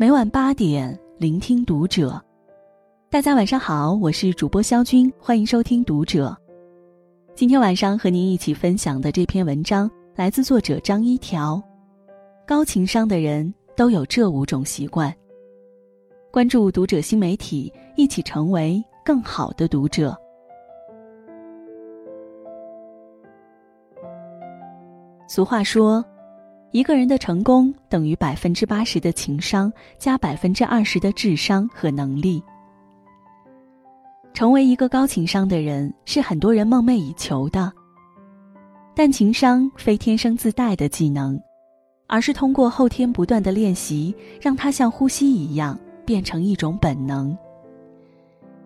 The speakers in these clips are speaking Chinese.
每晚八点，聆听读者。大家晚上好，我是主播肖军，欢迎收听《读者》。今天晚上和您一起分享的这篇文章来自作者张一条。高情商的人都有这五种习惯。关注《读者》新媒体，一起成为更好的读者。俗话说，一个人的成功等于百分之八十的情商加百分之二十的智商和能力。成为一个高情商的人是很多人梦寐以求的。但情商非天生自带的技能，而是通过后天不断的练习，让它像呼吸一样变成一种本能。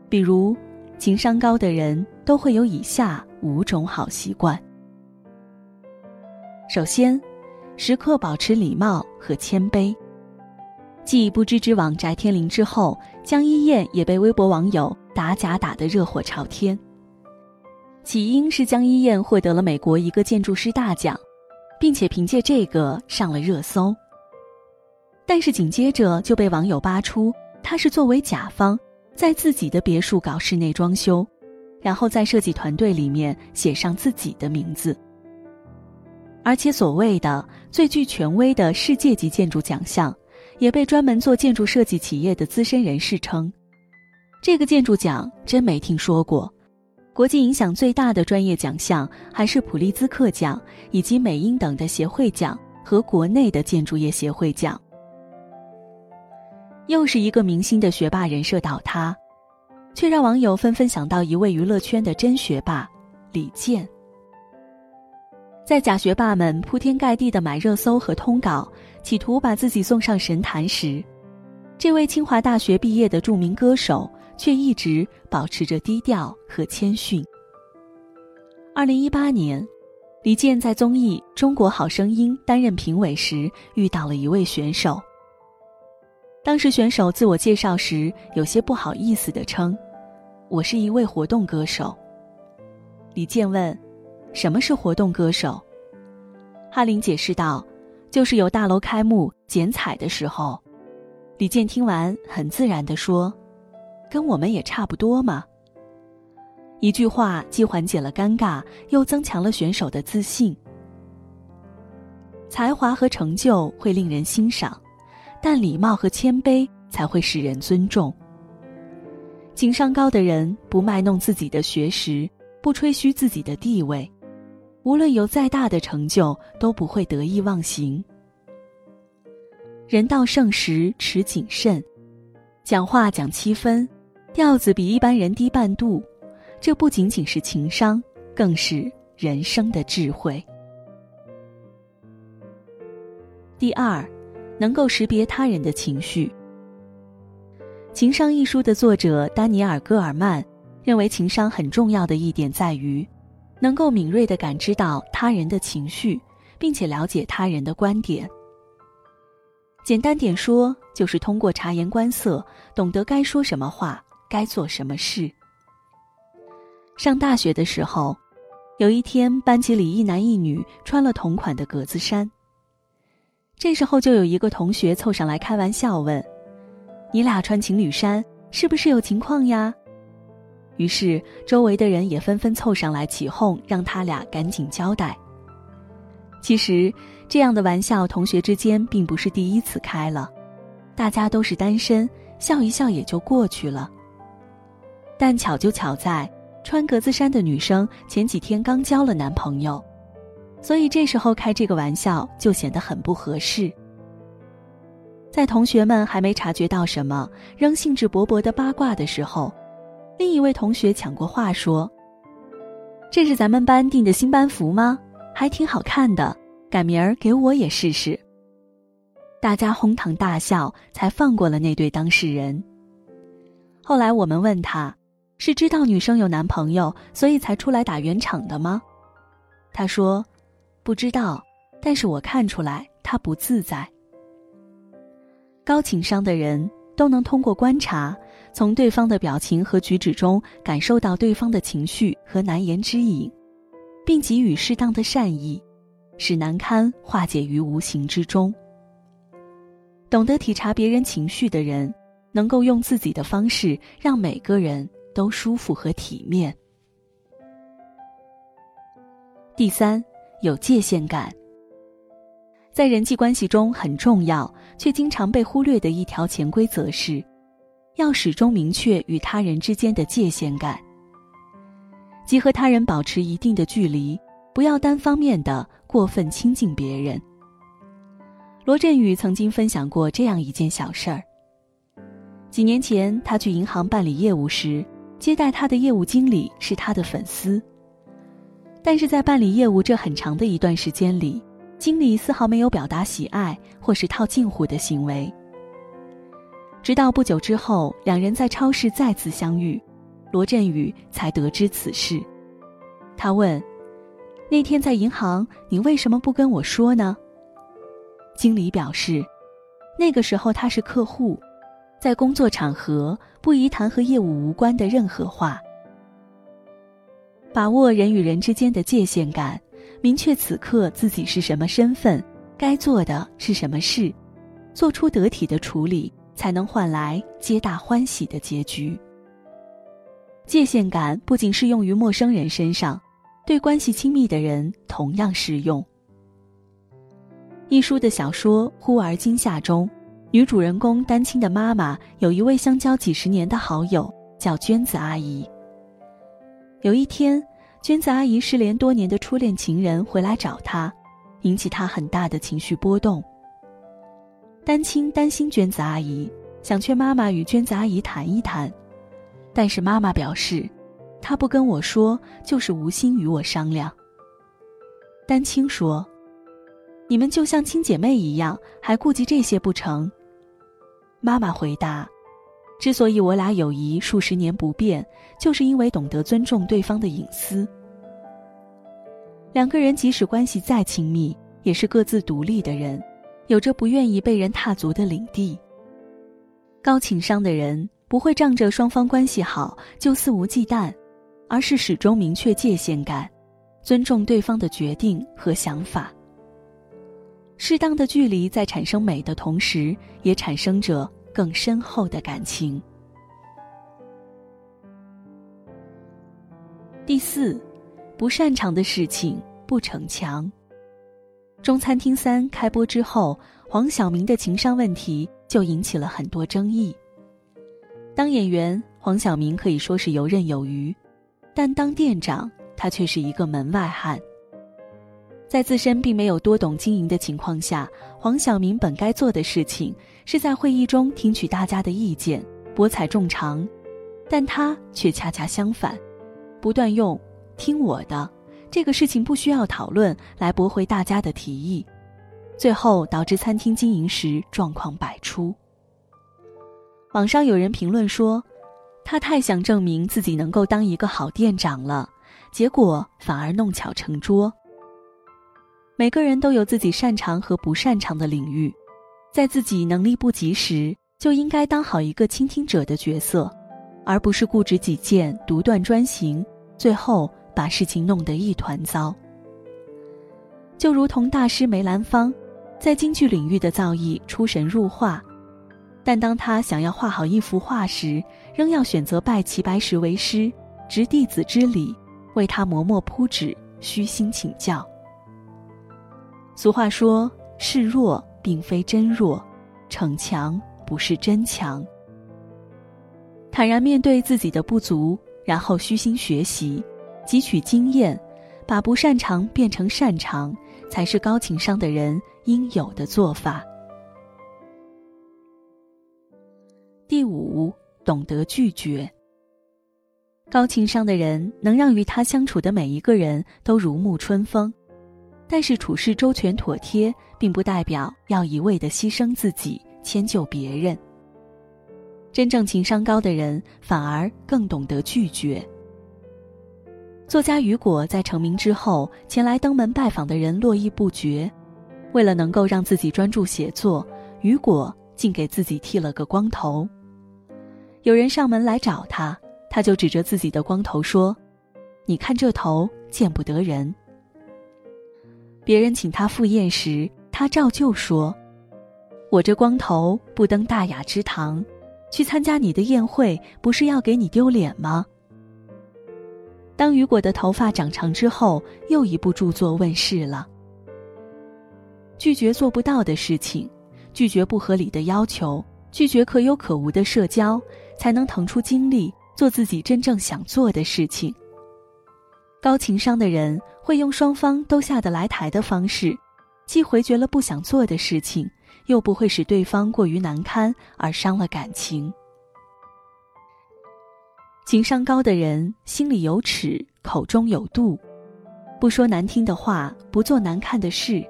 比如，情商高的人都会有以下五种好习惯。首先，时刻保持礼貌和谦卑。继不知之网翟天临之后，江一燕也被微博网友打假打得热火朝天。起因是江一燕获得了美国一个建筑师大奖，并且凭借这个上了热搜。但是紧接着就被网友扒出，她是作为甲方，在自己的别墅搞室内装修，然后在设计团队里面写上自己的名字。而且所谓的最具权威的世界级建筑奖项。也被专门做建筑设计企业的资深人士称，这个建筑奖真没听说过。国际影响最大的专业奖项还是普利兹克奖以及美英等的协会奖和国内的建筑业协会奖。又是一个明星的学霸人设倒塌，却让网友纷纷想到一位娱乐圈的真学霸李健。在假学霸们铺天盖地的买热搜和通稿，企图把自己送上神坛时，这位清华大学毕业的著名歌手却一直保持着低调和谦逊。二零一八年，李健在综艺《中国好声音》担任评委时，遇到了一位选手。当时选手自我介绍时，有些不好意思地称：“我是一位活动歌手。”李健问。什么是活动歌手？哈林解释道：“就是有大楼开幕剪彩的时候。”李健听完，很自然地说：“跟我们也差不多嘛。”一句话既缓解了尴尬，又增强了选手的自信。才华和成就会令人欣赏，但礼貌和谦卑才会使人尊重。情商高的人不卖弄自己的学识，不吹嘘自己的地位。无论有再大的成就，都不会得意忘形。人到盛时持谨慎，讲话讲七分，调子比一般人低半度。这不仅仅是情商，更是人生的智慧。第二，能够识别他人的情绪。《情商》一书的作者丹尼尔·戈尔曼认为，情商很重要的一点在于。能够敏锐地感知到他人的情绪，并且了解他人的观点。简单点说，就是通过察言观色，懂得该说什么话，该做什么事。上大学的时候，有一天班级里一男一女穿了同款的格子衫。这时候就有一个同学凑上来开玩笑问：“你俩穿情侣衫，是不是有情况呀？”于是，周围的人也纷纷凑上来起哄，让他俩赶紧交代。其实，这样的玩笑，同学之间并不是第一次开了，大家都是单身，笑一笑也就过去了。但巧就巧在，穿格子衫的女生前几天刚交了男朋友，所以这时候开这个玩笑就显得很不合适。在同学们还没察觉到什么，仍兴致勃勃的八卦的时候。另一位同学抢过话说：“这是咱们班订的新班服吗？还挺好看的，改明儿给我也试试。”大家哄堂大笑，才放过了那对当事人。后来我们问他，是知道女生有男朋友，所以才出来打圆场的吗？他说：“不知道，但是我看出来他不自在。”高情商的人都能通过观察。从对方的表情和举止中感受到对方的情绪和难言之隐，并给予适当的善意，使难堪化解于无形之中。懂得体察别人情绪的人，能够用自己的方式让每个人都舒服和体面。第三，有界限感。在人际关系中很重要却经常被忽略的一条潜规则是，要始终明确与他人之间的界限感，即和他人保持一定的距离，不要单方面的过分亲近别人。罗振宇曾经分享过这样一件小事儿。几年前，他去银行办理业务时，接待他的业务经理是他的粉丝。但是在办理业务这很长的一段时间里，经理丝毫没有表达喜爱或是套近乎的行为。直到不久之后，两人在超市再次相遇，罗振宇才得知此事。他问：“那天在银行，你为什么不跟我说呢？”经理表示，那个时候他是客户，在工作场合不宜谈和业务无关的任何话。把握人与人之间的界限感，明确此刻自己是什么身份，该做的是什么事，做出得体的处理，才能换来皆大欢喜的结局。界限感不仅适用于陌生人身上，对关系亲密的人同样适用。一书的小说《忽而今夏》中，女主人公丹青的妈妈有一位相交几十年的好友，叫娟子阿姨。有一天，娟子阿姨失联多年的初恋情人回来找她，引起她很大的情绪波动。丹青担心娟子阿姨，想劝妈妈与娟子阿姨谈一谈，但是妈妈表示，她不跟我说，就是无心与我商量。丹青说。你们就像亲姐妹一样，还顾及这些不成？妈妈回答：“之所以我俩友谊数十年不变，就是因为懂得尊重对方的隐私。两个人即使关系再亲密，也是各自独立的人，有着不愿意被人踏足的领地。高情商的人不会仗着双方关系好就肆无忌惮，而是始终明确界限感，尊重对方的决定和想法。”适当的距离在产生美的同时，也产生着更深厚的感情。第四，不擅长的事情不逞强。中餐厅三开播之后，黄晓明的情商问题就引起了很多争议。当演员，黄晓明可以说是游刃有余，但当店长，他却是一个门外汉。在自身并没有多懂经营的情况下，黄晓明本该做的事情是在会议中听取大家的意见，博采众长，但他却恰恰相反，不断用“听我的”这个事情不需要讨论来驳回大家的提议，最后导致餐厅经营时状况百出。网上有人评论说，他太想证明自己能够当一个好店长了，结果反而弄巧成拙。每个人都有自己擅长和不擅长的领域，在自己能力不及时，就应该当好一个倾听者的角色，而不是固执己见、独断专行，最后把事情弄得一团糟。就如同大师梅兰芳，在京剧领域的造诣出神入化，但当他想要画好一幅画时，仍要选择拜齐白石为师，执弟子之礼，为他磨墨铺纸，虚心请教。俗话说：“示弱并非真弱，逞强不是真强。”坦然面对自己的不足，然后虚心学习，汲取经验，把不擅长变成擅长，才是高情商的人应有的做法。第五，懂得拒绝。高情商的人能让与他相处的每一个人都如沐春风。但是处事周全妥帖，并不代表要一味的牺牲自己迁就别人。真正情商高的人，反而更懂得拒绝。作家雨果在成名之后，前来登门拜访的人络绎不绝。为了能够让自己专注写作，雨果竟给自己剃了个光头。有人上门来找他，他就指着自己的光头说：“你看这头，见不得人。”别人请他赴宴时，他照旧说：“我这光头不登大雅之堂，去参加你的宴会，不是要给你丢脸吗？当雨果的头发长长之后，又一部著作问世了。拒绝做不到的事情，拒绝不合理的要求，拒绝可有可无的社交，才能腾出精力做自己真正想做的事情。高情商的人会用双方都下得来台的方式，既回绝了不想做的事情，又不会使对方过于难堪而伤了感情。情商高的人心里有尺，口中有度，不说难听的话，不做难看的事，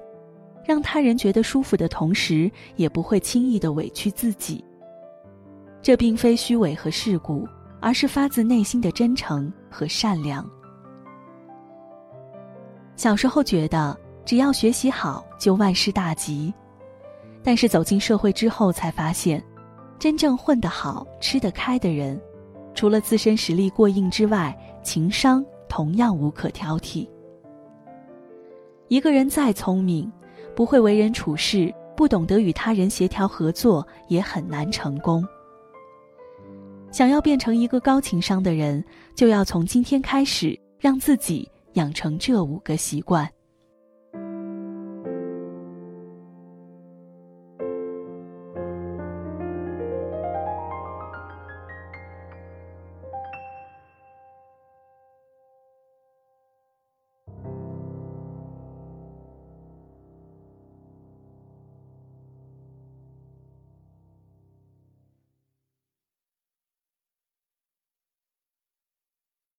让他人觉得舒服的同时，也不会轻易的委屈自己。这并非虚伪和世故，而是发自内心的真诚和善良。小时候觉得只要学习好就万事大吉，但是走进社会之后才发现，真正混得好、吃得开的人，除了自身实力过硬之外，情商同样无可挑剔。一个人再聪明，不会为人处事，不懂得与他人协调合作，也很难成功。想要变成一个高情商的人，就要从今天开始让自己。养成这五个习惯。